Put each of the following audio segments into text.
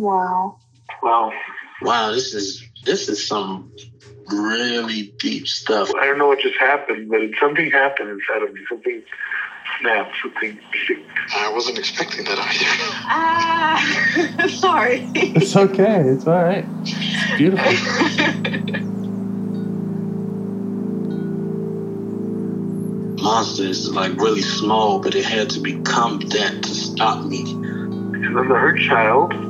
Wow. Wow. Wow, this is this is some really deep stuff. I don't know what just happened, but something happened inside of me. Something snapped. Something. I wasn't expecting that either. Ah, sorry. It's okay. It's all right. It's beautiful. Monster is like really small, but it had to become that to stop me. Because I'm the hurt child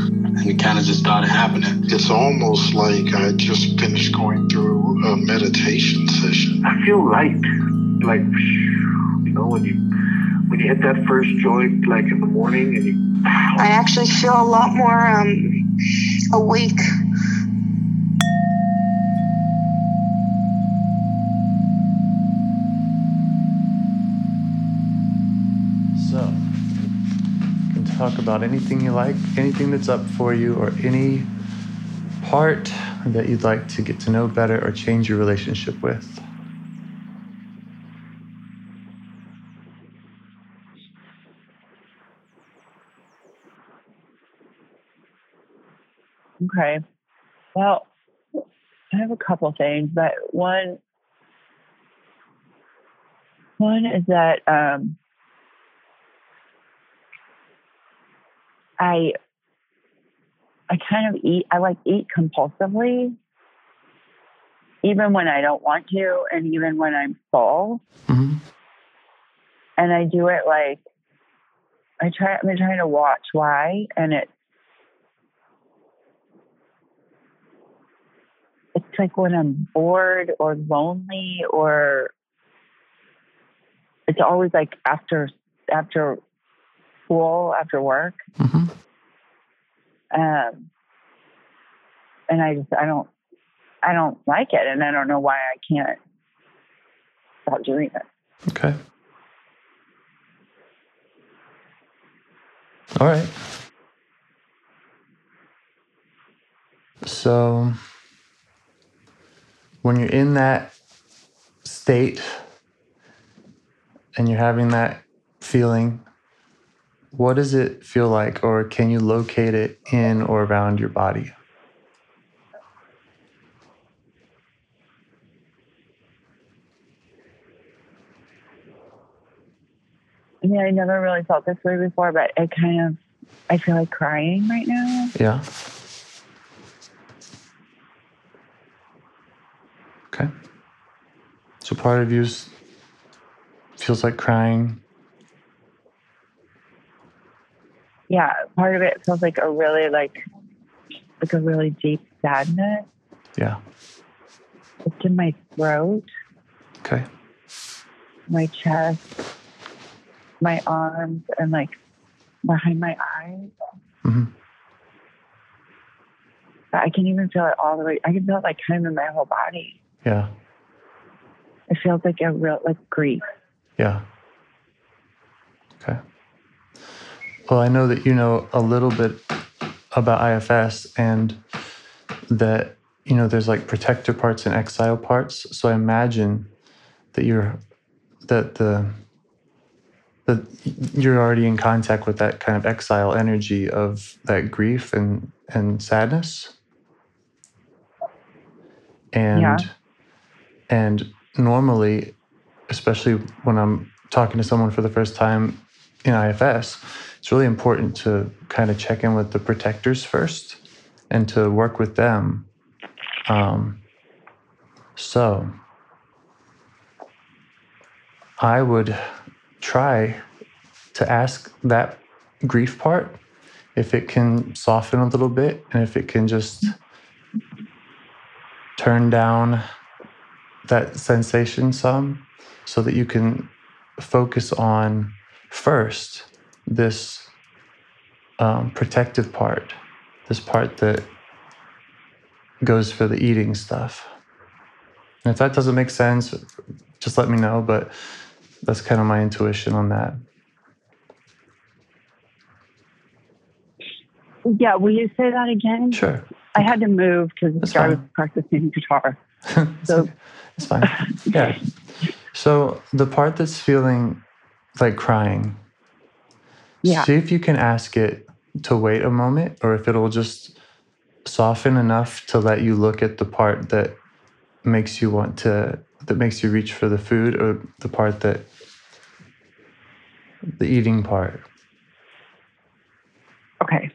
and it kind of just started happening. It's almost like I just finished going through a meditation session. I feel light. Like, you know, when you when you hit that first joint, like in the morning, and you I actually feel a lot more um, awake. Talk about anything you like, anything that's up for you, or any part that you'd like to get to know better or change your relationship with. Okay. Well, I have a couple things, but one one is that um, I I kind of eat. I like eat compulsively, even when I don't want to, and even when I'm full. hmm And I do it like I try. I'm trying to watch why, and it it's like when I'm bored or lonely or it's always like after after school, after work. hmm Um and I just I don't I don't like it and I don't know why I can't stop doing it. Okay. All right. So, when you're in that state and you're having that feeling, what does it feel like, or can you locate it in or around your body? I mean, I never really felt this way before, but I kind of I feel like crying right now. Yeah. Okay. So part of you feels like crying. Yeah, part of it feels like a really like like a really deep sadness. Yeah. It's in my throat, Okay. my chest, my arms, and like behind my eyes. Mm-hmm. I can even feel it all the way. I can feel it like kind of in my whole body. Yeah. It feels like a real like grief. Yeah. Okay. Well, I know that you know a little bit about IFS and that, you know, there's like protector parts and exile parts. So I imagine that you're, that the, that you're already in contact with that kind of exile energy of that grief and, and sadness. and Yeah. and normally especially when i'm talking to someone for the first time in ifs it's really important to kind of check in with the protectors first and to work with them. Um, so i would try to ask that grief part if it can soften a little bit and if it can just turn down that sensation some so that you can focus on first this um, protective part, this part that goes for the eating stuff. And if that doesn't make sense, just let me know, but that's kind of my intuition on that. Yeah, will you say that again? Sure. I had to move because this guy was practicing guitar. So- it's fine. Yeah. So the part that's feeling like crying, Yeah. see if you can ask it to wait a moment or if it'll just soften enough to let you look at the part that makes you want to, that makes you reach for the food or the part that, the eating part. Okay.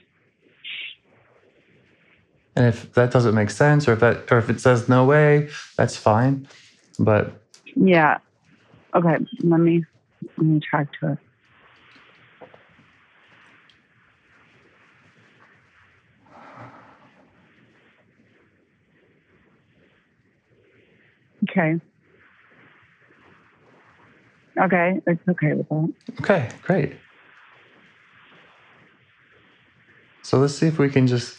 And if that doesn't make sense or if that, or if it says no way, that's fine. But Yeah. Okay. Let me let me talk to it. Okay. Okay, it's okay with that. Okay, great. So let's see if we can just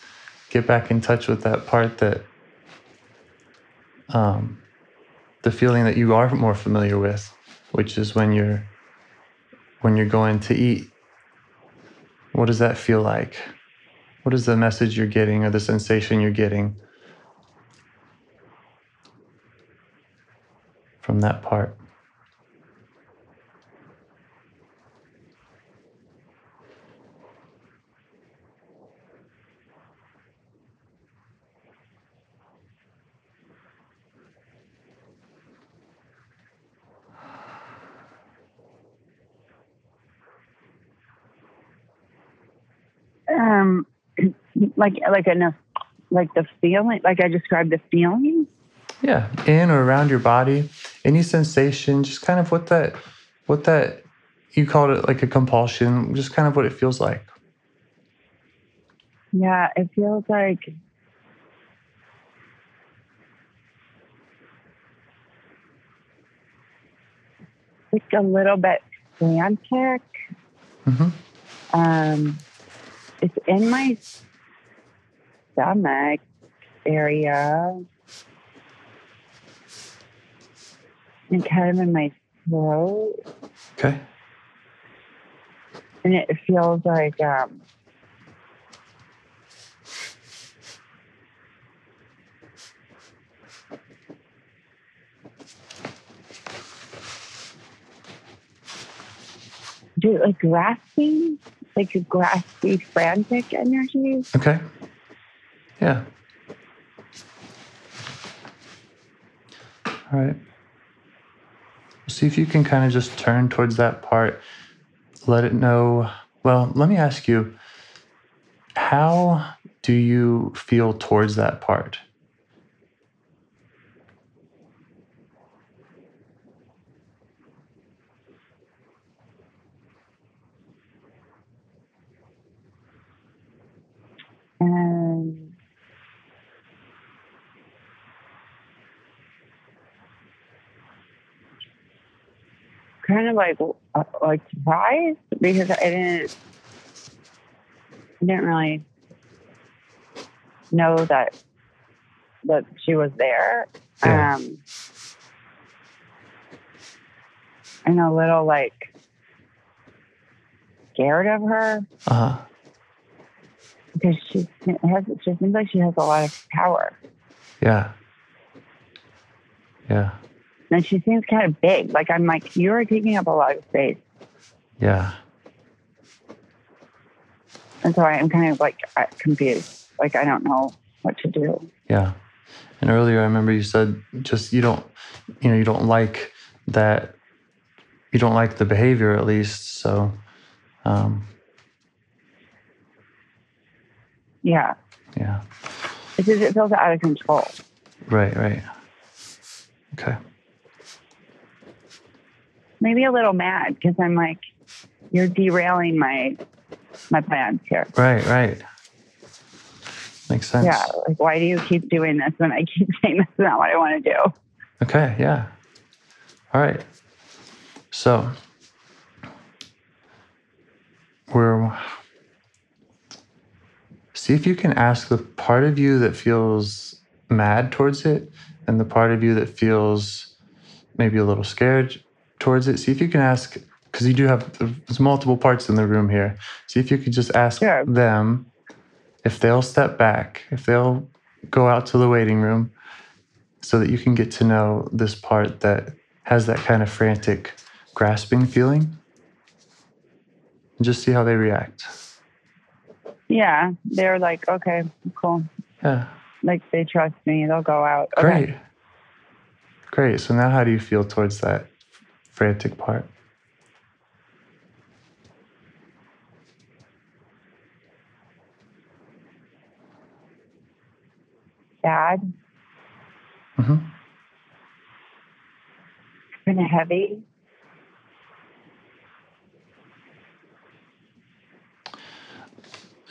get back in touch with that part that, um, the feeling that you are more familiar with, which is when you're when you're going to eat. What does that feel like? What is the message you're getting or the sensation you're getting from that part? Um, like like enough, like the feeling, like I described the feeling. Yeah, in or around your body, any sensation, just kind of what that, what that, you called it like a compulsion, just kind of what it feels like. Yeah, it feels like like a little bit frantic. hmm Um, it's in my stomach area and kind of in my throat, Okay. and it feels like um, do it like grasping, like a graspy, frantic energy. Okay. Yeah. All right. See if you can kind of just turn towards that part. Let it know. Well, let me ask you how do you feel towards that part? Kind of like uh, like surprised because I didn't didn't really know that that she was there. Yeah. Um, and a little like scared of her Uh huh. because she has she seems like she has a lot of power. Yeah. Yeah. And she seems kind of big. Like I'm like, you are taking up a lot of space. Yeah. And so I'm kind of like uh, confused. Like I don't know what to do. Yeah. And earlier, I remember you said just you don't, you know, you don't like that, you don't like the behavior at least. So, um, Yeah. yeah, just it feels out of control. right, right. Okay. Maybe a little mad because I'm like, you're derailing my my plans here. Right, right. Makes sense. Yeah. Like, why do you keep doing this when I keep saying this is not what I want to do? Okay, yeah. All right. So we're see if you can ask the part of you that feels mad towards it and the part of you that feels maybe a little scared towards it. See if you can ask because you do have there's multiple parts in the room here. See if you could just ask Sure. them if they'll step back, if they'll go out to the waiting room so that you can get to know this part that has that kind of frantic grasping feeling and just see how they react. Yeah. They're like, okay, cool. Yeah, Like they trust me. They'll go out. Okay. great. Great. So now how do you feel towards that frantic part? Sad. Mm-hmm. Kind of heavy.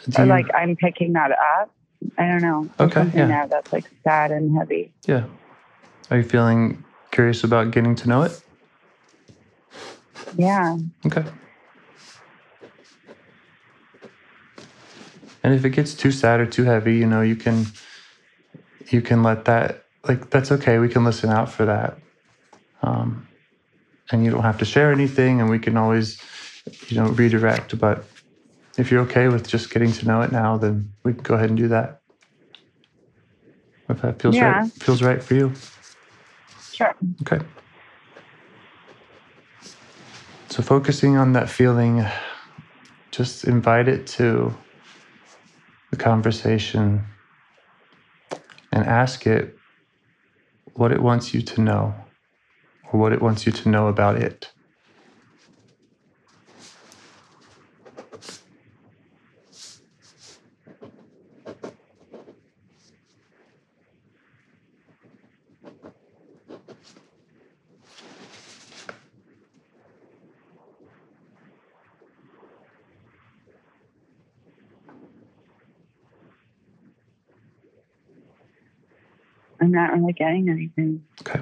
Do Or you- like I'm picking that up. I don't know. Okay, yeah. there that's like sad and heavy. yeah. Are you feeling curious about getting to know it? Yeah. Okay. And if it gets too sad or too heavy, you know, you can you can let that like that's okay. We can listen out for that. Um, and you don't have to share anything and we can always you know redirect, but if you're okay with just getting to know it now, then we can go ahead and do that. If that feels Yeah. right feels right for you. Sure. Okay. So focusing on that feeling, just invite it to the conversation and ask it what it wants you to know or what it wants you to know about it. I'm not really getting anything. Okay.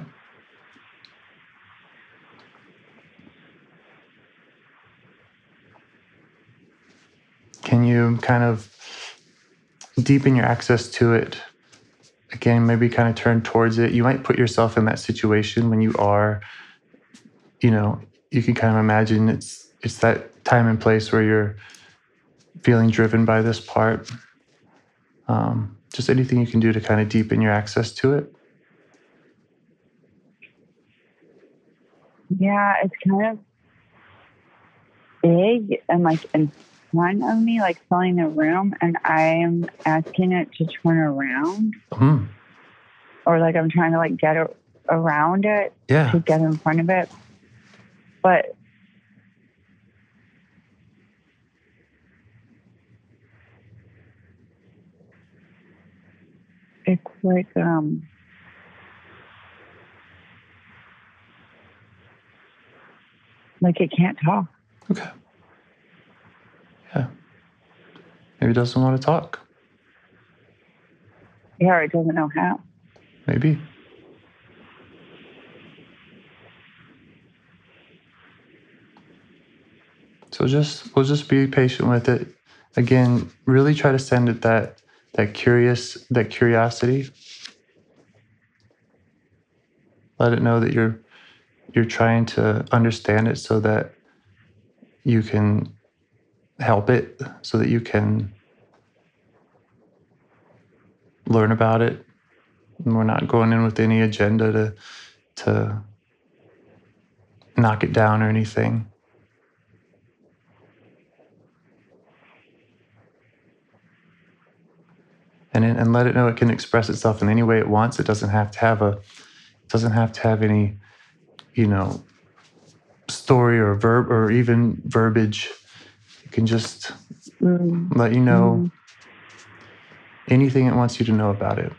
Can you kind of deepen your access to it? Again, maybe kind of turn towards it. You might put yourself in that situation when you are, you know, you can kind of imagine it's it's that time and place where you're feeling driven by this part. Um, just anything you can do to kind of deepen your access to it. Yeah, it's kind of big and like in front of me, like filling the room, and I'm asking it to turn around, Hmm. or like I'm trying to like get a- around it Yeah. to get in front of it. But it's like um like it can't talk. Okay. Yeah. Maybe it doesn't want to talk. Yeah, or it doesn't know how. Maybe. So just we'll just be patient with it. Again, really try to send it that that curious that curiosity. Let it know that you're you're trying to understand it so that you can help it, so that you can learn about it. And we're not going in with any agenda to to knock it down or anything. And and let it know it can express itself in any way it wants. It doesn't have to have a it doesn't have to have any, you know, story or verb or even verbiage. It can just Mm. let you know Mhm. anything it wants you to know about it.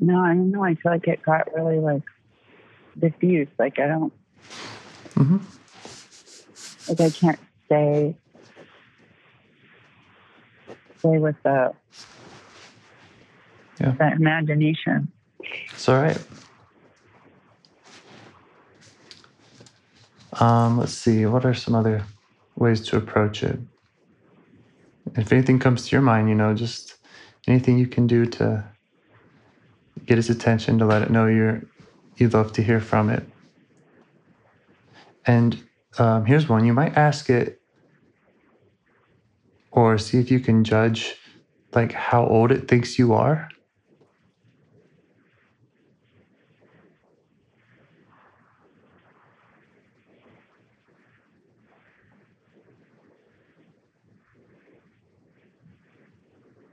No, I don't know. I feel like it got really like diffuse. Like I don't hmm like I can't stay stay with the Yeah. the imagination. It's all right. Um, let's see. What are some other ways to approach it? If anything comes to your mind, you know, just anything you can do to get its attention, to let it know you're you'd love to hear from it. And um, here's one: you might ask it, or see if you can judge, like how old it thinks you are.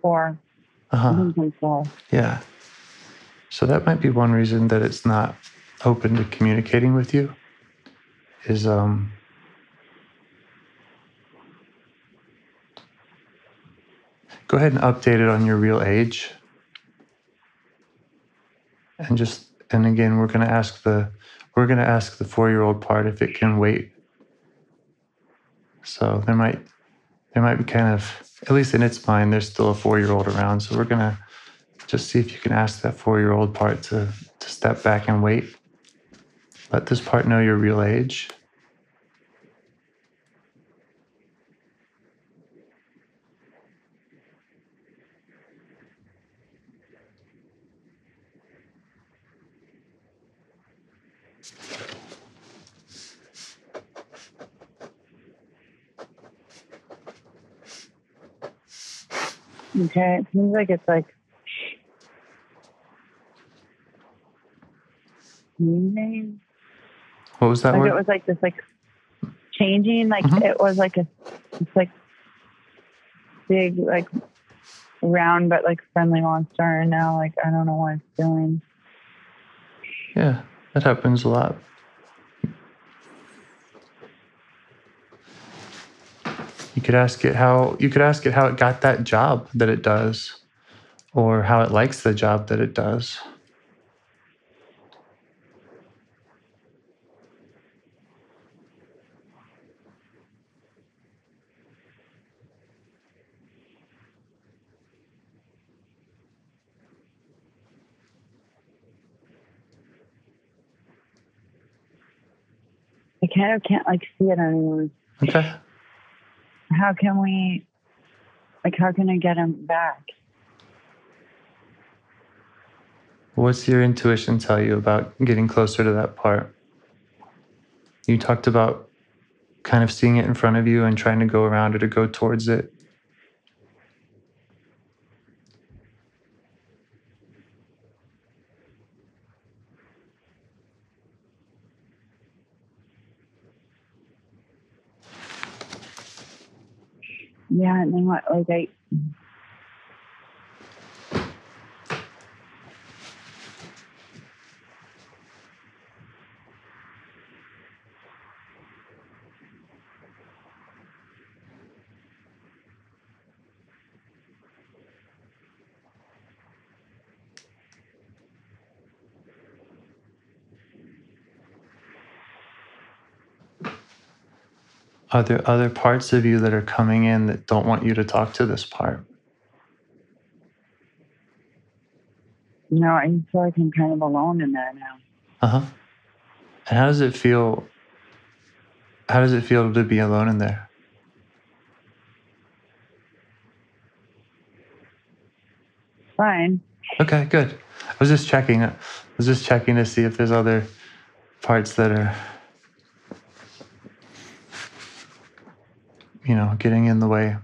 Or Uh-huh. I think so. Yeah. So that might be one reason that it's not open to communicating with you is um go ahead and update it on your real age. And just and again we're going to ask the we're going to ask the 4-year-old part if it can wait. So there might there might be kind of at least in its mind there's still a 4-year-old around so we're going to just see if you can ask that four year old part to, to step back and wait. Let this part know your real age. Okay. It seems like it's like changing. What was that Like word? it was like this like changing. Like Mhm. it was like a it's like big like round but like friendly monster and now like I don't know what it's doing. yeah, that happens a lot. You could ask it how you could ask it how it got that job that it does or how it likes the job that it does. Kind of can't like see it anymore. Okay. How can we like how can I get him back? What's your intuition tell you about getting closer to that part? You talked about kind of seeing it in front of you and trying to go around it or go towards it. Yeah, and then what like I Are there other parts of you that are coming in that don't want you to talk to this part? No, I feel like I'm kind of alone in there now. Uh huh. And how does it feel? How does it feel to be alone in there? Fine. Okay, good. I was just checking. I was just checking to see if there's other parts that are, you know, getting in the way.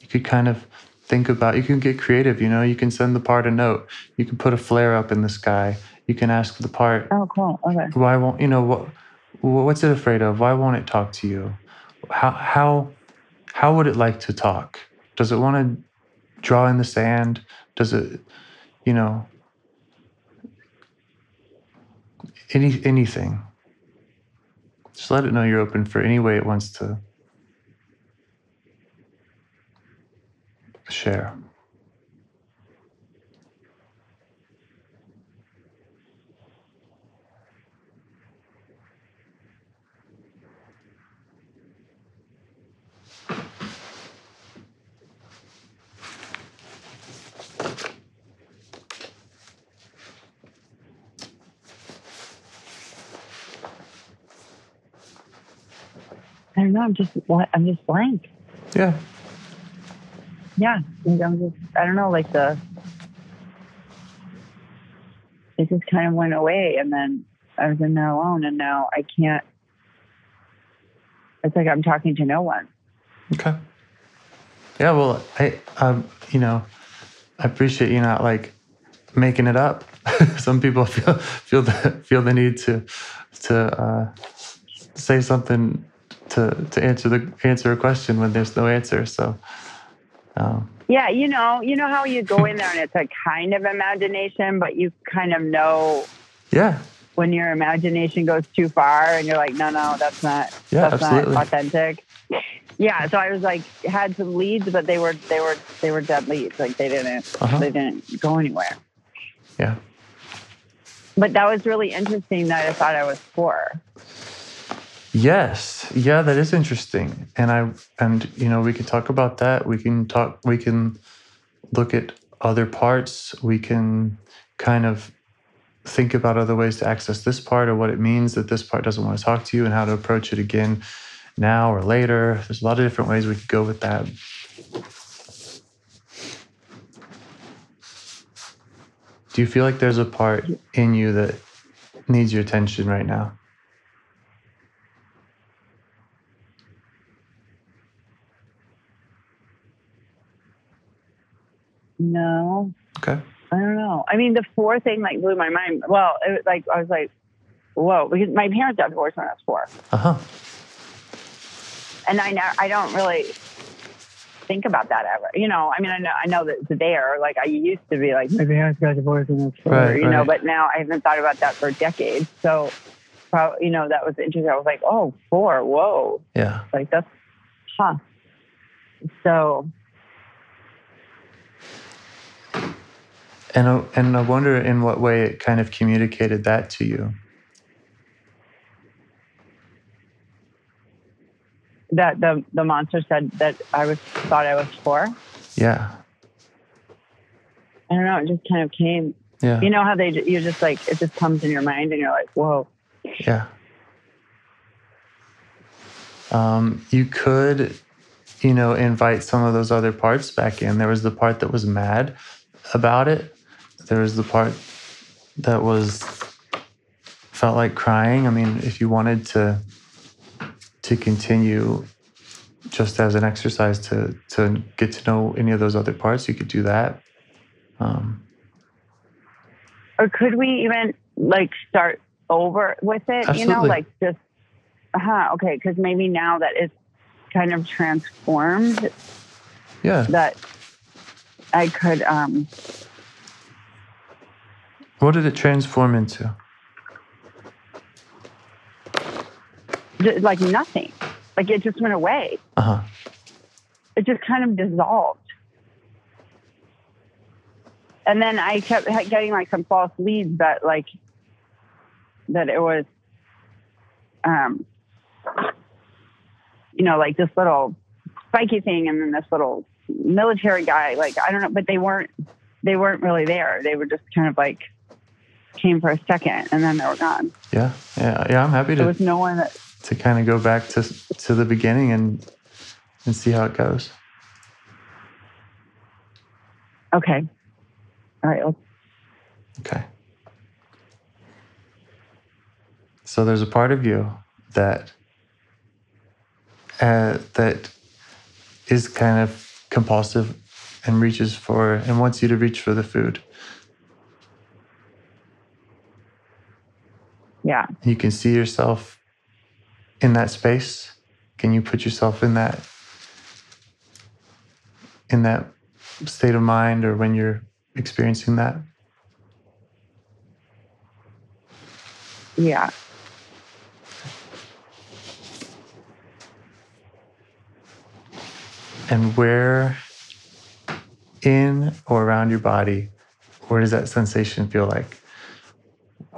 You could kind of think about. You can get creative. You know, you can send the part a note. You can put a flare up in the sky. You can ask the part, Oh, cool. Okay. why won't you know what? What's it afraid of? Why won't it talk to you? How how how would it like to talk? Does it want to draw in the sand? Does it, you know, any anything? Just let it know you're open for any way it wants to share. I don't know. I'm just I'm just blank. Yeah. Yeah. I'm just I don't know. Like the it just kind of went away, and then I was in there alone, and now I can't. It's like I'm talking to no one. Okay. Yeah, well, I, um, you know, I appreciate you not like making it up. Some people feel feel the feel the need to to uh, say something to to answer the answer a question when there's no answer. So, um, Yeah, you know, you know how you go in there and it's a kind of imagination, but you kind of know yeah, when your imagination goes too far and you're like, no, no, that's not Yeah, that's absolutely. not authentic. Yeah, so I was like had some leads, but they were they were they were dead leads. Like they didn't Uh-huh. they didn't go anywhere. yeah, But that was really interesting that I thought I was poor. Yes, yeah. That is interesting, and I and you know we can talk about that. We can talk. We can look at other parts. We can kind of think about other ways to access this part or what it means that this part doesn't want to talk to you and how to approach it again now or later. There's a lot of different ways we could go with that. Do you feel like there's a part in you that needs your attention right now? No, Okay. I don't know. I mean, the four thing like blew my mind. Well, it was like I was like, whoa, because my parents got divorced when I was four, Uh huh. and I know I don't really think about that ever. You know, I mean, I know I know that it's there. Like I used to be like, my parents got divorced when I was four. Right, you know, but now I haven't thought about that for decades. So, probably, you know, that was interesting. I was like, oh, four, whoa, Yeah. like that's, huh. So And I, and I wonder in what way it kind of communicated that to you. that the the monster said that I was thought I was four. Yeah. I don't know. It just kind of came. Yeah. You know how they you're just like it just comes in your mind and you're like, whoa. Yeah. Um, you could, you know, invite some of those other parts back in. There was the part that was mad about it. There was the part that was felt like crying. I mean, if you wanted to to continue just as an exercise to to get to know any of those other parts, you could do that. Um, Or could we even like start over with it? You know, like just uh-huh, okay, because maybe now that it's kind of transformed yeah. that I could um What did it transform into? like nothing. Like it just went away. Uh huh. it just kind of dissolved. And then I kept getting like some false leads that like that it was, um, you know, like this little spiky thing, and then this little military guy. Like I don't know, but they weren't. They weren't really there. They were just kind of like came for a second, and then they were gone. Yeah, yeah, yeah. I'm happy to. There was no one that. to kind of go back to to the beginning and and see how it goes. Okay. All right. Okay. So there's a part of you that uh, that is kind of compulsive and reaches for and wants you to reach for the food. Yeah. You can see yourself in that space. Can you put yourself in that in that state of mind or when you're experiencing that? Yeah. And where in or around your body, where does that sensation feel like?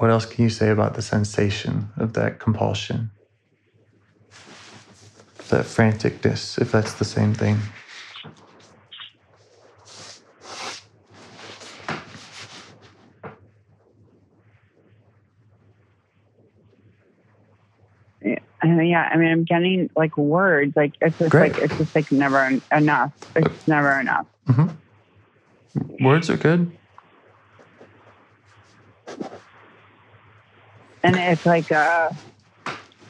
What else can you say about the sensation of that compulsion? That franticness, if that's the same thing. Yeah, I mean, I'm getting like words. Like it's just Great. like it's just like never en- enough. It's never enough. hmm Words are good. And it's like uh,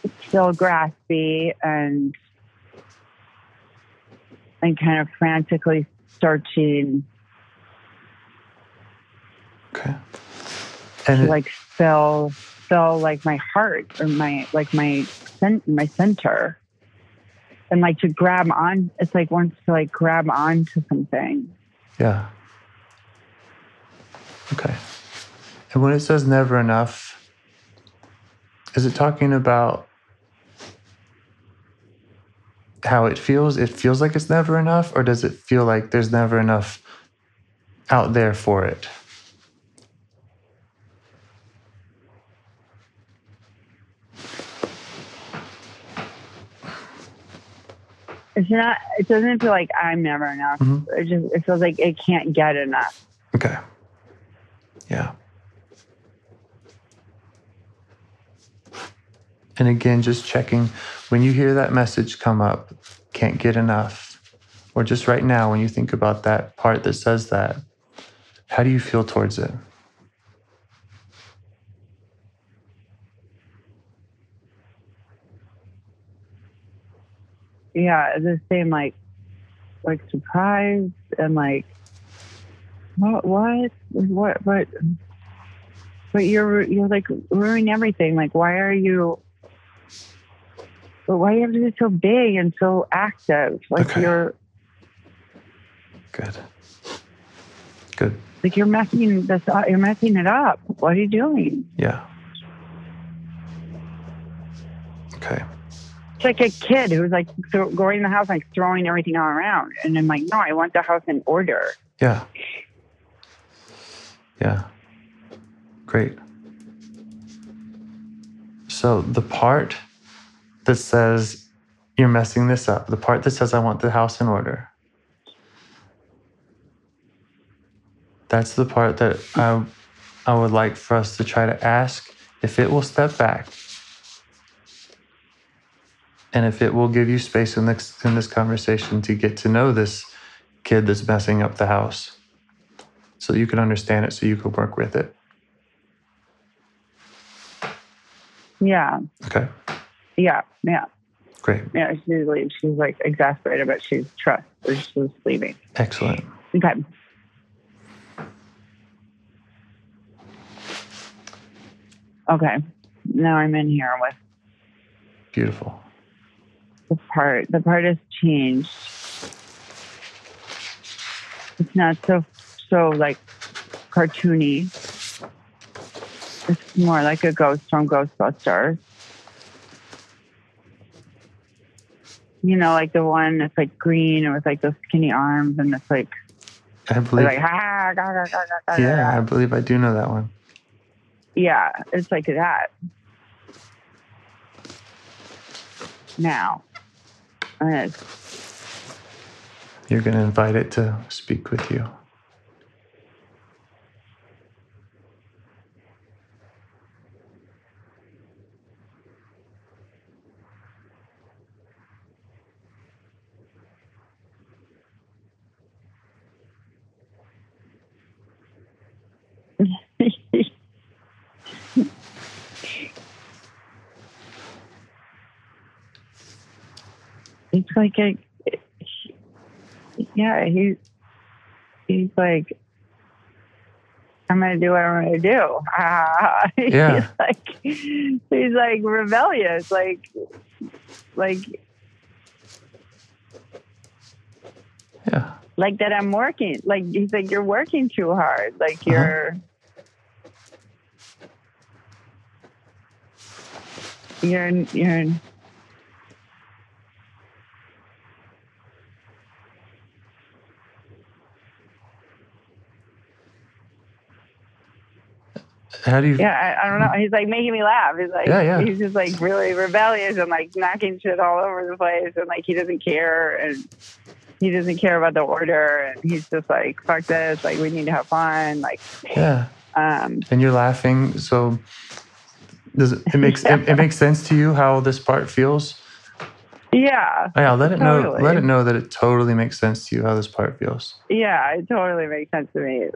it's still graspy and and kind of frantically searching Okay. to And it- like fill fill like my heart or my like my cent- my center. And like to grab on, it's like wants to like grab onto something. Yeah. Okay. And when it says never enough, is it talking about how it feels? It feels like it's never enough, or does it feel like there's never enough out there for it? It's not. It doesn't feel like I'm never enough. Mhm. It just. It feels like it can't get enough. Okay. Yeah. And again, just checking when you hear that message come up, can't get enough, or just right now when you think about that part that says that, how do you feel towards it? Yeah, the same. Like, like surprised and like, what? What? What? What? But you're you're like ruining everything. Like, why are you? But why you have to be so big and so active? Like Okay. you're Good. Good. like you're messing this up. You're messing it up. What are you doing? Yeah. Okay. It's like a kid who's like thro- going in the house like throwing everything all around, and I'm like, no, I want the house in order. Yeah. Yeah. Great. So the part that says you're messing this up, the part that says I want the house in order, that's the part that I, I would like for us to try to ask if it will step back and if it will give you space in this, in this conversation to get to know this kid that's messing up the house so you can understand it so you can work with it. Yeah, Okay, yeah, yeah, great, yeah. She's leaving. She's like exasperated, but she's trust. Or she's leaving. excellent. Okay. Okay. Now I'm in here with Beautiful. the part. The part has changed. It's not so so like cartoony. It's more like a ghost from Ghostbusters. You know, like the one that's like green and with like those skinny arms and it's like I believe. like ah, yeah, I believe I do know that one. yeah, it's like that. Now, it's, You're going to invite it to speak with you. It's like a, yeah, he's he's like, I'm gonna do what I'm gonna do. Ah, Yeah. he's like he's like rebellious, like like Yeah. like that I'm working. Like he's like you're working too hard. Like you're you're you're How do you? yeah, I, I don't know. He's like making me laugh. He's like Yeah, yeah. he's just like really rebellious and like knocking shit all over the place and like he doesn't care and he doesn't care about the order and he's just like fuck this. Like we need to have fun. Like Yeah. um And you're laughing. So does it, it makes it, it makes sense to you how this part feels? yeah. Yeah. Let it know. Let it know that it totally makes sense to you how this part feels. Yeah, it totally makes sense to me.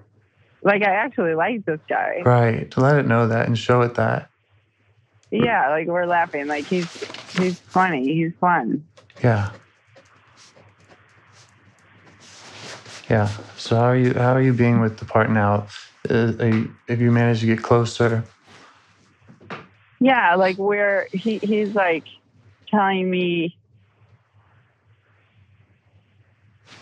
Like I actually like this guy. Right. To let it know that and show it that. Yeah, like we're laughing. Like he's he's funny. He's fun. Yeah. Yeah. So how are you? How are you being with the part now? Uh, are you, have you managed to get closer? Yeah, like we're he he's like telling me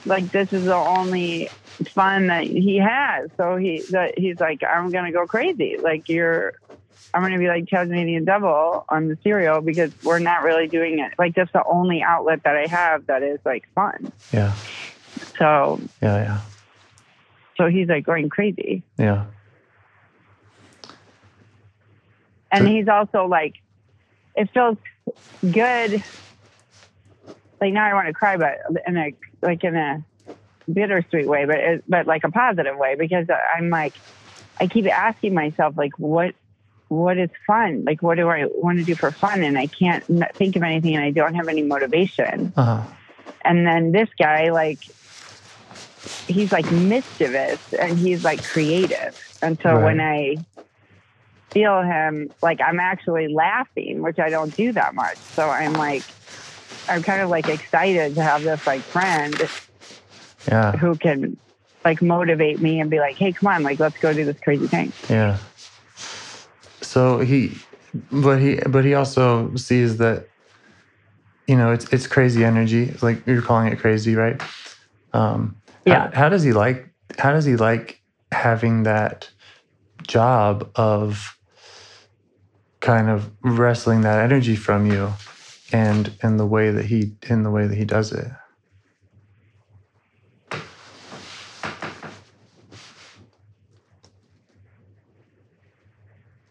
like this is the only fun that he has. So he that he's like I'm gonna go crazy. Like you're I'm gonna be like Tasmanian devil on the cereal because we're not really doing it. Like that's the only outlet that I have that is like fun. Yeah. So Yeah. Yeah. so he's like going crazy. Yeah. and So- he's also like it feels good like now i want to cry but in a like in a bittersweet way but it, but like a positive way because i'm like i keep asking myself like what what is fun? Like what do i want to do for fun? And i can't think of anything and i don't have any motivation. Uh huh. and then this guy like he's like mischievous and he's like creative. And so Right. when i feel him like i'm actually laughing which i don't do that much. So i'm like i'm kind of like excited to have this like friend Yeah. who can like motivate me and be like hey come on like let's go do this crazy thing Yeah. So he, but he, but he also sees that, you know, it's it's crazy energy. Like you're calling it crazy, right? Um, Yeah. How, how does he like? How does he like having that job of kind of wrestling that energy from you, and and the way that he in the way that he does it?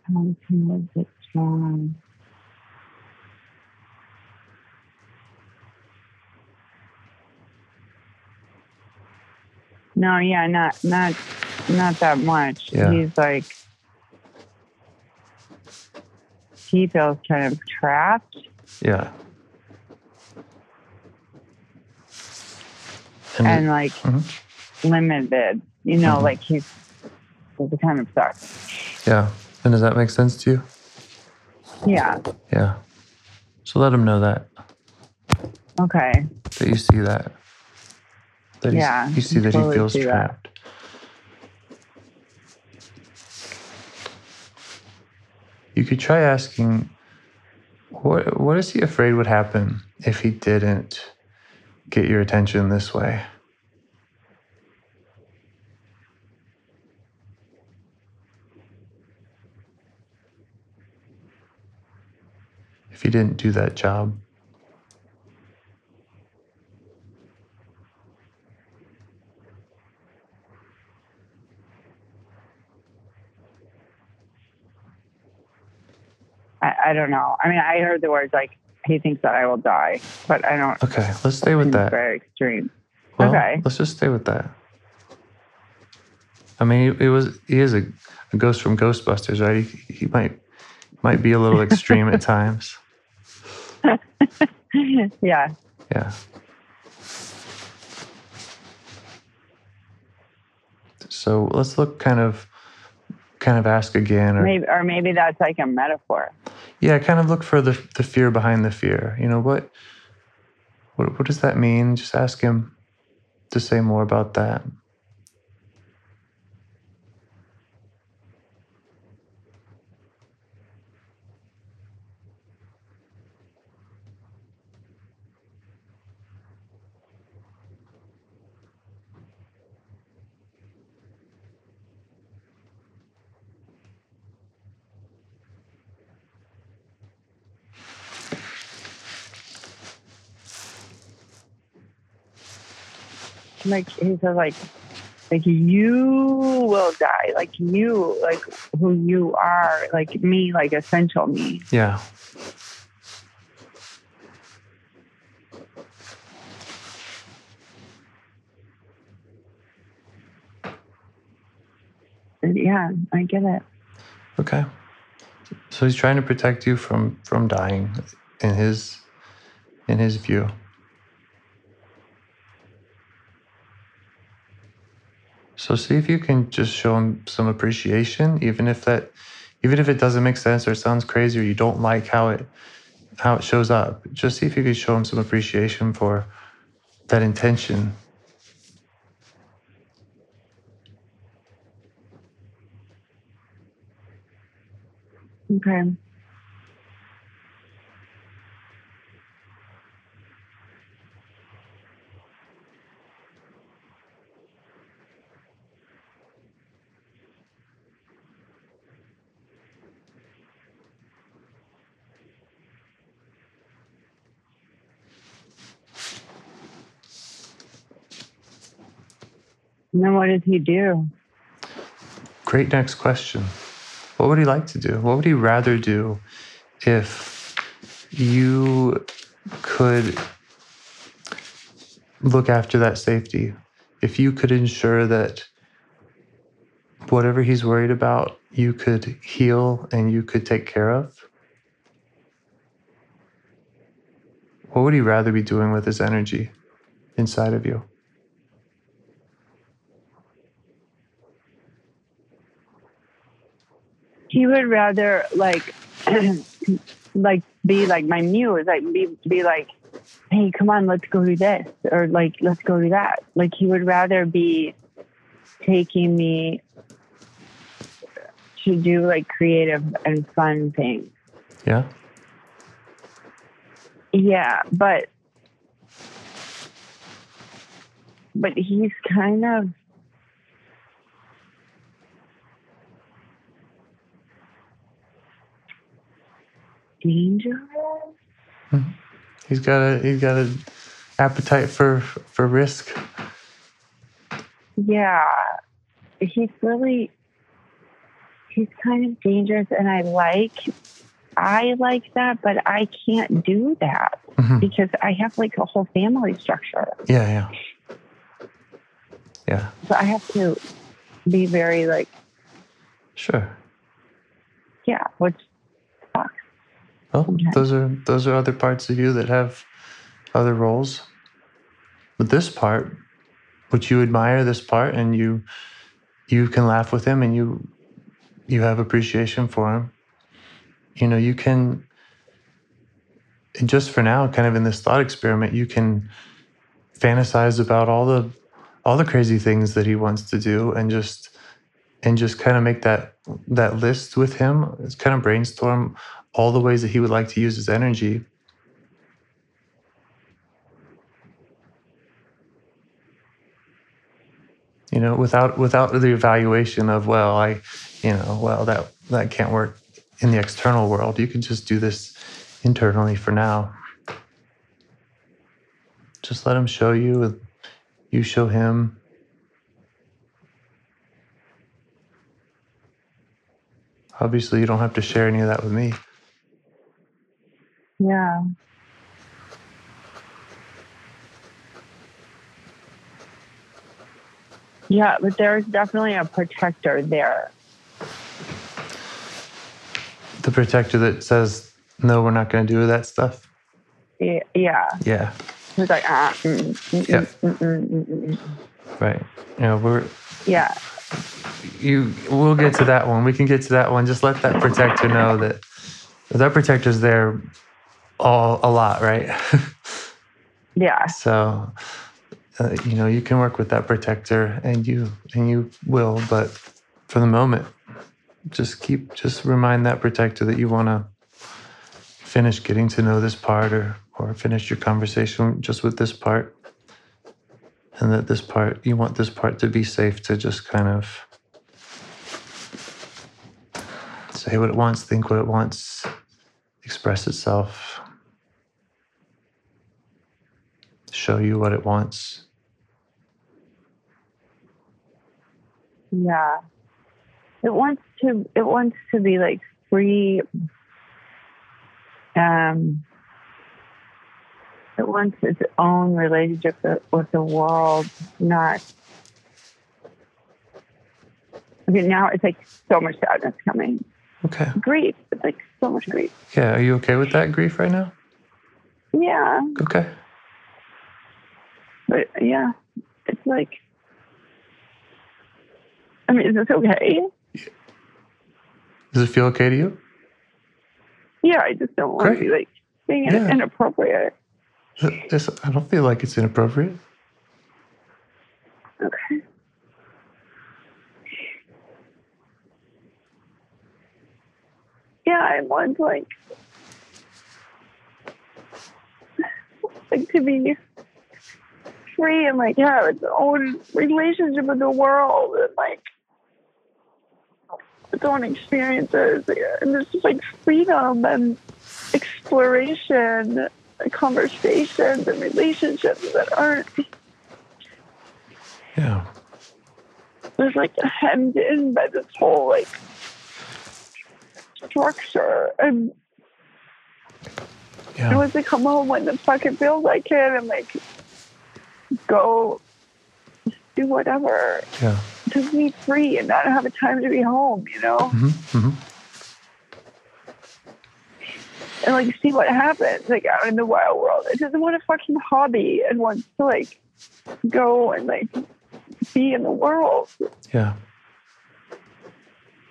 How can strong? No, yeah, not not not that much. Yeah. He's like he feels kind of trapped Yeah. And, and like Mhm. limited. You know, Mhm. like he's he's kind of stuck. yeah. And does that make sense to you? Yeah. Yeah. So let him know that Okay. that you see that. That Yeah, you see that totally he feels see that. trapped. You could try asking, what what is he afraid would happen if he didn't get your attention this way? If he didn't do that job. I, I don't know. I mean, I heard the words like he thinks that I will die, but I don't. Okay, let's stay with that. Very extreme. Well, Okay. let's just stay with that. I mean, it was he is a, a ghost from Ghostbusters, right? He, he might might be a little extreme at times. yeah. Yeah. So let's look kind of kind of ask again or Maybe, or maybe that's like a metaphor. Yeah, kind of look for the the fear behind the fear. You know, what what what does that mean? Just ask him to say more about that. Like he says, like, like you will die. Like you, like who you are. Like me, like essential me. Yeah. Yeah, I get it. Okay. So he's trying to protect you from from dying in his in his view. So see if you can just show him some appreciation, even if that even if it doesn't make sense or sounds crazy or you don't like how it how it shows up. Just see if you can show him some appreciation for that intention. Okay. And then what does he do? Great next question. What would he like to do? What would he rather do if you could look after that safety? If you could ensure that whatever he's worried about, you could heal and you could take care of? What would he rather be doing with his energy inside of you? He would rather like like be like my muse like be be like hey come on let's go do this or like let's go do that like he would rather be taking me to do like creative and fun things Yeah? yeah but but he's kind of dangerous He's got a he's got a appetite for for risk. yeah he's really he's kind of dangerous and i like i like that but i can't do that Mhm. because i have like a whole family structure Yeah, yeah. Yeah, so i have to be very like sure. yeah which Well, Okay. those are those are other parts of you that have other roles. But this part, which you admire this part and you you can laugh with him and you you have appreciation for him. You know, you can and just for now, kind of in this thought experiment, you can fantasize about all the all the crazy things that he wants to do and just and just kind of make that that list with him. It's kind of brainstorm all the ways that he would like to use his energy. You know, without without the evaluation of well, I, you know, well that that can't work in the external world. You can just do this internally for now. Just let him show you, you show him. Obviously, you don't have to share any of that with me. Yeah. Yeah, but there's definitely a protector there. The protector that says, no, we're not going to do that stuff. Yeah. Yeah. He's like, ah, mm, mm, Yeah. mm, mm, mm, mm, mm. Right. You know, we're, yeah, you, we'll get to that one. We can get to that one. Just let that protector know that that protector's there all a lot, right? yeah, So, uh, you know, you can work with that protector, and you and you will. But for the moment, just keep just remind that protector that you want to finish getting to know this part, or or finish your conversation just with this part, and that this part you want this part to be safe to just kind of say what it wants, think what it wants, express itself show you what it wants. yeah. It wants to. It wants to be like free. Um. It wants its own relationship with- the world, not. Okay, now it's like so much sadness coming. Okay. Grief. It's like so much grief. Yeah. Are you okay with that grief right now? Yeah, Okay. but yeah, it's like. I mean, is this okay? Does it feel okay to you? Yeah, I just don't want Great. to be like being Yeah. inappropriate. It's, I don't feel like it's inappropriate. Okay. Yeah, I want like like to be free and like have its own relationship with the world and like its own experiences and there's just like freedom and exploration and conversations and relationships that aren't Yeah. was like hemmed in by this whole like structure and I Yeah. want to come home when the fuck it feels like it and like go do whatever Yeah. to be free and not have a time to be home, you know? hmm hmm And like see what happens like out in the wild world. It doesn't want a fucking hobby and wants to like go and like be in the world. Yeah.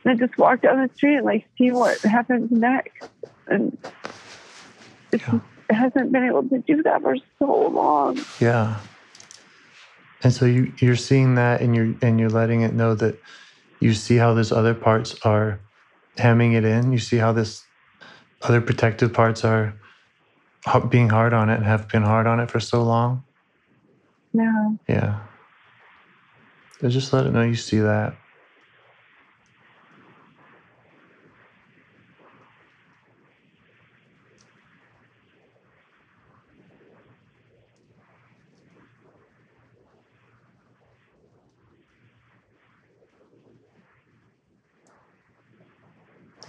And just walk down the street and like see what happens next. And it's, Yeah. it hasn't been able to do that for so long. Yeah. And so you you're seeing that, and you're and you're letting it know that you see how these other parts are hemming it in. You see how this other protective parts are being hard on it and have been hard on it for so long. No. Yeah. So just let it know you see that.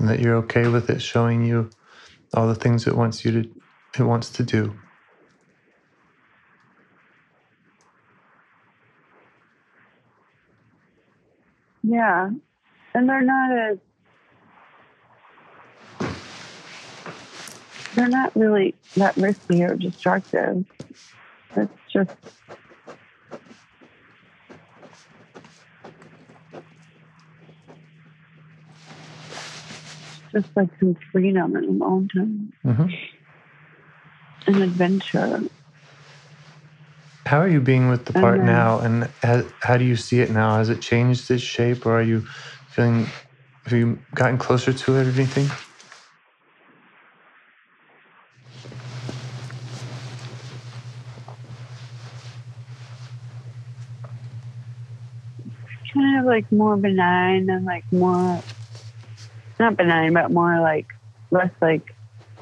And that you're okay with it showing you all the things it wants you to it wants to do. Yeah. And they're not as they're not really that risky or destructive. It's just just like some freedom and mountain hmm and adventure. How are you being with the part Mhm. now, and how, how do you see it now? Has it changed its shape, or are you feeling? Have you gotten closer to it or anything? kind of like more benign and like more not benign but more like less like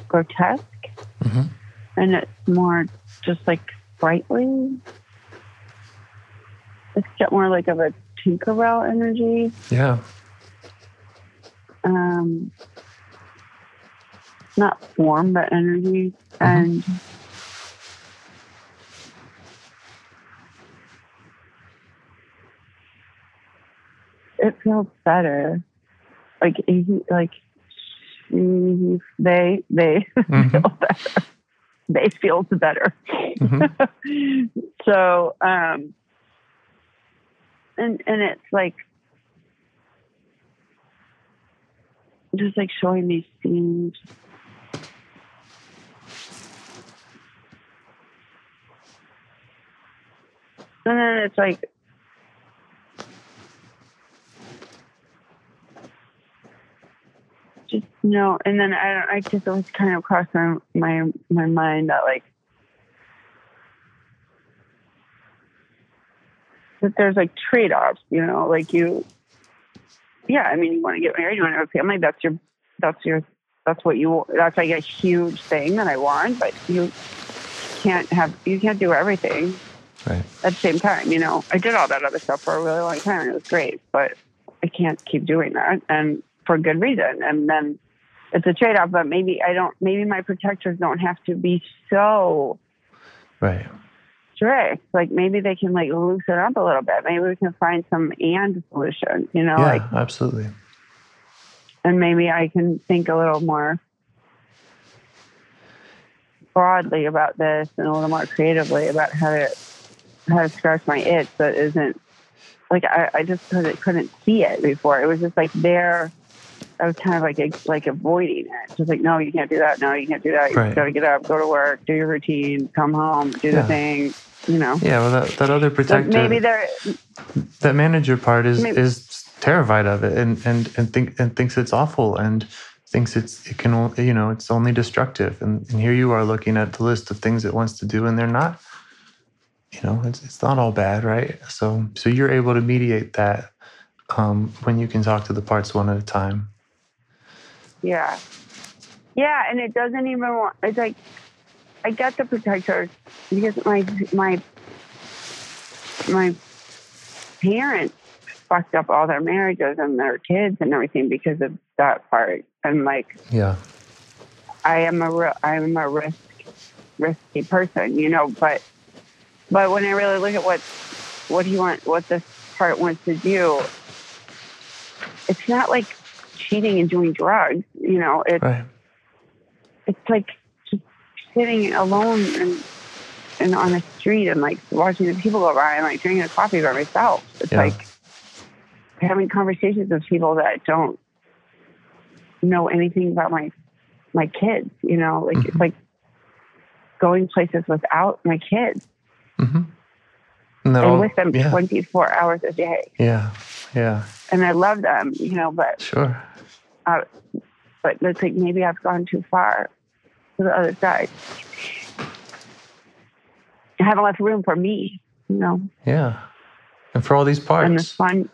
grotesque. Hmm and it's more just like sprightly. It's got more like of a tinkerbell energy. Yeah. um not form but energy. And it feels better like he, like he, they they Mhm. feel better they feels better Mhm. so um and and it's like just like showing these scenes and then it's like just know and then i don't i just always kind of cross my my my mind that like that there's like trade-offs you know? Like you yeah i mean you want to get married you want to have a family that's your that's your that's what you that's like a huge thing that i want but you can't have you can't do everything Right. at the same time you know? I did all that other stuff for a really long time and it was great but i can't keep doing that and for good reason and then it's a trade-off but maybe i don't maybe my protectors don't have to be so Right. strict. Like maybe they can like loosen up a little bit. Maybe we can find some and solution, you know, Yeah, like absolutely. and maybe I can think a little more broadly about this and a little more creatively about how to how to scratch my itch that isn't like I, I just couldn't couldn't see it before. It was just like there I was kind of like like avoiding it. Just like, no, you can't do that. No, you can't do that. You Right. got to get up, go to work, do your routine, come home, do Yeah. the thing. You know, Yeah, well, that, that other But protector, maybe there. that manager part is maybe- is terrified of it and and and think and thinks it's awful and thinks it's it can you know it's only destructive and, and here you are looking at the list of things it wants to do and they're not you know it's, it's not all bad right so so you're able to mediate that um, when you can talk to the parts one at a time Yeah. Yeah, and it doesn't even want, it's like, I get the protectors because my, my, my parents fucked up all their marriages and their kids and everything because of that part. And like, yeah I am a, real, I am a risk, risky person, you know, but, but when I really look at what, what he want, what this part wants to do, it's not like cheating and doing drugs, you know, it's, right it's like just sitting alone and and on a street and like watching the people go by and like drinking a coffee by myself. It's Yeah. like having conversations with people that don't know anything about my my kids. You know, like it's Mhm. like going places without my kids hmm and and with them yeah twenty four hours a day. yeah yeah And I love them, you know, but sure uh, but it's like maybe I've gone too far to the other side. I haven't left room for me, you know, yeah and for all these parts. and this fun,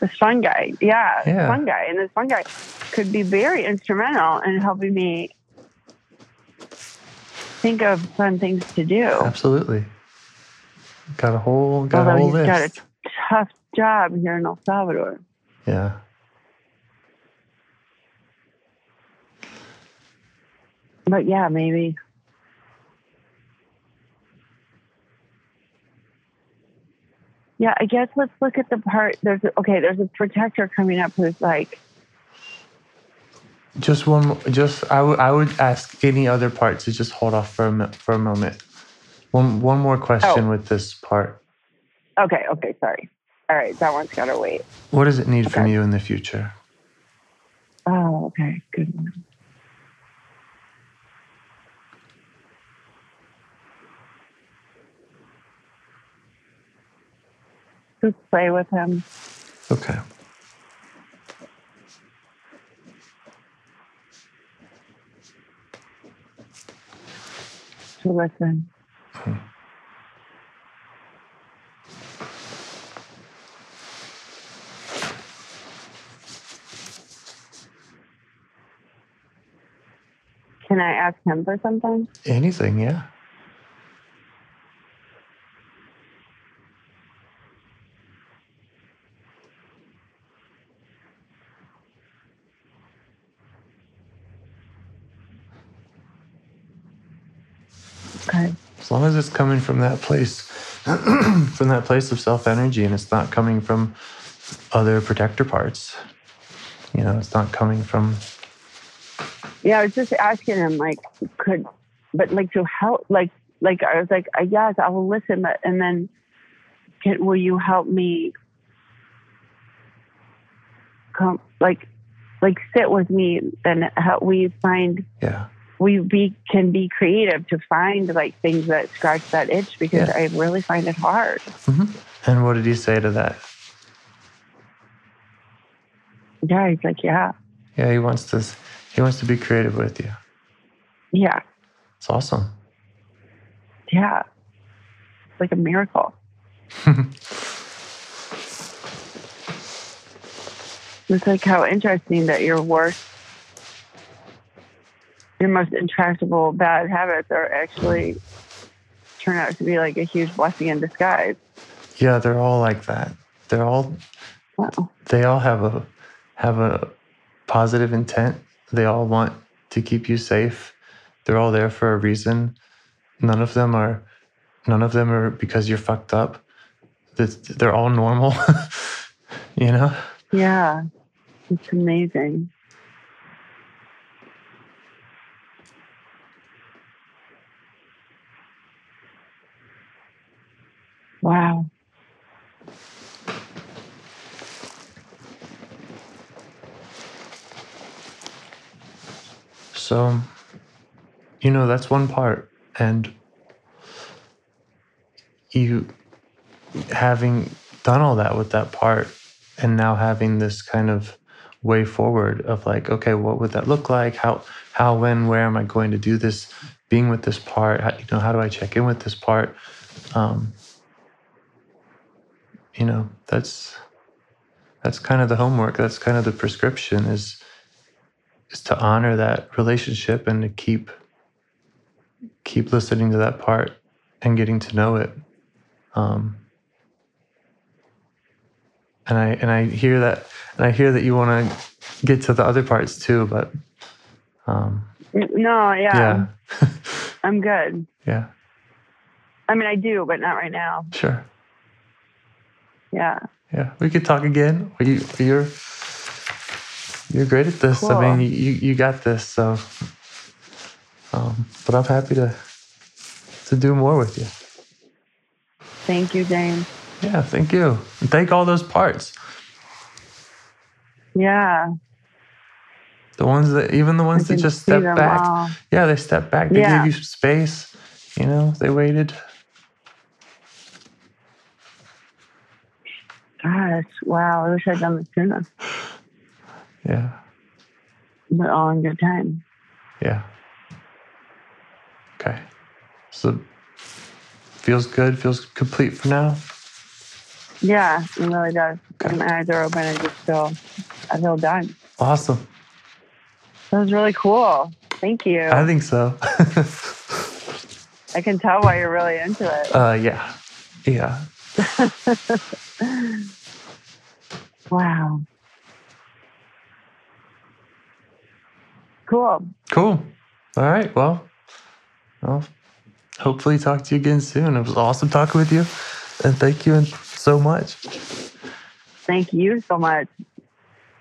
this fun guy, yeah, this Yeah. fun guy, and this fun guy could be very instrumental in helping me think of fun things to do. absolutely got a whole got a Although whole he's got a tough job here in El Salvador. yeah But yeah, maybe. Yeah, I guess let's look at the part. There's a, okay. There's a protector coming up who's like, Just one. Just I would. I would ask any other part to just hold off for a for a moment. One one more question Oh. with this part. okay, okay, sorry. All right, that one's got to wait. What does it need from you in the future? Oh, okay, good one. Just play with him. Okay. To listen. Can I ask him for something? Anything, yeah. Long as it's coming from that place, from that place of self energy, and it's not coming from other protector parts. You know, it's not coming from. Yeah, I was just asking him, like, could, but like to help, like, like I was like, uh, yes, I will listen, but and then, can, will you help me? Come, like, like sit with me and help we find Yeah. We be can be creative to find like things that scratch that itch because Yeah. I really find it hard. Mm-hmm. And what did he say to that? Yeah, he's like, yeah, Yeah, he wants to. He wants to be creative with you. yeah, It's awesome. yeah. It's like a miracle. It's like how interesting that your worst, your most intractable bad habits are actually turn out to be like a huge blessing in disguise. Yeah, they're all like that. They're all. Wow. They all have a have a positive intent. They all want to keep you safe. They're all there for a reason. None of them are. None of them are because you're fucked up. They're all normal. you know. Yeah, it's amazing. Wow. So, you know, that's one part. And you having done all that with that part and now having this kind of way forward of like, okay, what would that look like? How, how, when, where am I going to do this? Being with this part, how, you know, how do I check in with this part? Um, you know, that's that's kind of the homework. That's kind of the prescription is is to honor that relationship and to keep keep listening to that part and getting to know it um, and i and i hear that and i hear that you want to get to the other parts too but um, No, yeah, yeah I'm good. yeah I mean, I do, but not right now. sure Yeah. yeah we could talk again you, you're you're great at this i mean you, you got this so um, but i'm happy to to do more with you Thank you, James. Yeah, thank you. And thank all those parts. Yeah. The ones that, even the ones that just step back. all. Yeah, they step back. They Yeah. give you space. You know, they waited. Gosh, wow. I wish I'd done this sooner, Yeah, but all in good time. yeah. Okay. So, feels good. Feels complete for now. Yeah, it really does. Okay. My eyes are open. I just feel, I feel done. Awesome. That was really cool. Thank you. I think so. I can tell why you're really into it. uh, yeah, yeah. Wow. Cool. Cool. All right. Well, I'll hopefully talk to you again soon. It was awesome talking with you, and thank you so much. Thank you so much.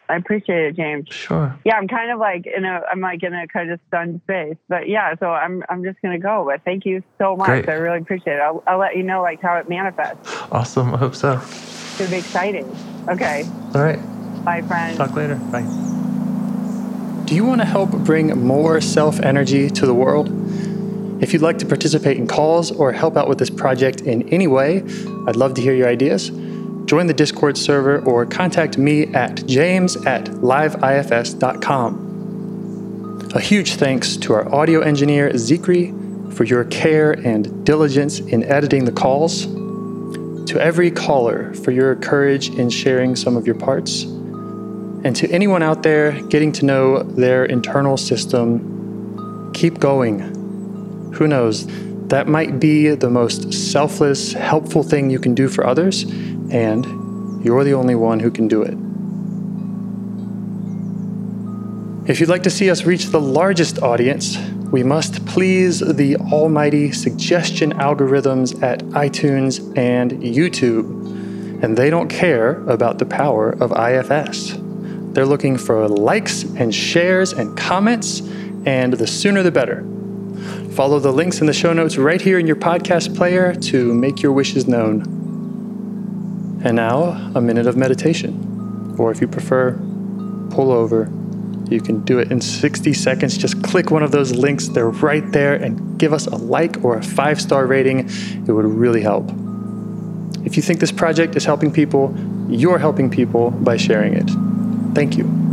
I appreciate it, James. Sure. Yeah, I'm kind of like in a, I'm like in a kind of stunned space, but yeah, so I'm, I'm just gonna go. But thank you so much. Great. I really appreciate it. I'll, I'll let you know like how it manifests. Awesome. I hope so. It's gonna be exciting. Okay, All right. bye, friends. Talk later. Bye. Do you want to help bring more self energy to the world? If you'd like to participate in calls or help out with this project in any way, I'd love to hear your ideas. Join the Discord server or contact me at james at liveifs.com. A huge thanks to our audio engineer, Zikri, for your care and diligence in editing the calls. To every caller for your courage in sharing some of your parts. And to anyone out there getting to know their internal system, keep going. Who knows? That might be the most selfless, helpful thing you can do for others, and you're the only one who can do it. If you'd like to see us reach the largest audience, We must please the almighty suggestion algorithms at iTunes and YouTube, and they don't care about the power of IFS. They're looking for likes and shares and comments, and the sooner the better. Follow the links in the show notes right here in your podcast player to make your wishes known. And now, a minute of meditation. Or if you prefer, pull over. You can do it in 60 seconds. Just click one of those links, they're right there, and give us a like or a five star rating. It would really help. If you think this project is helping people, you're helping people by sharing it. Thank you.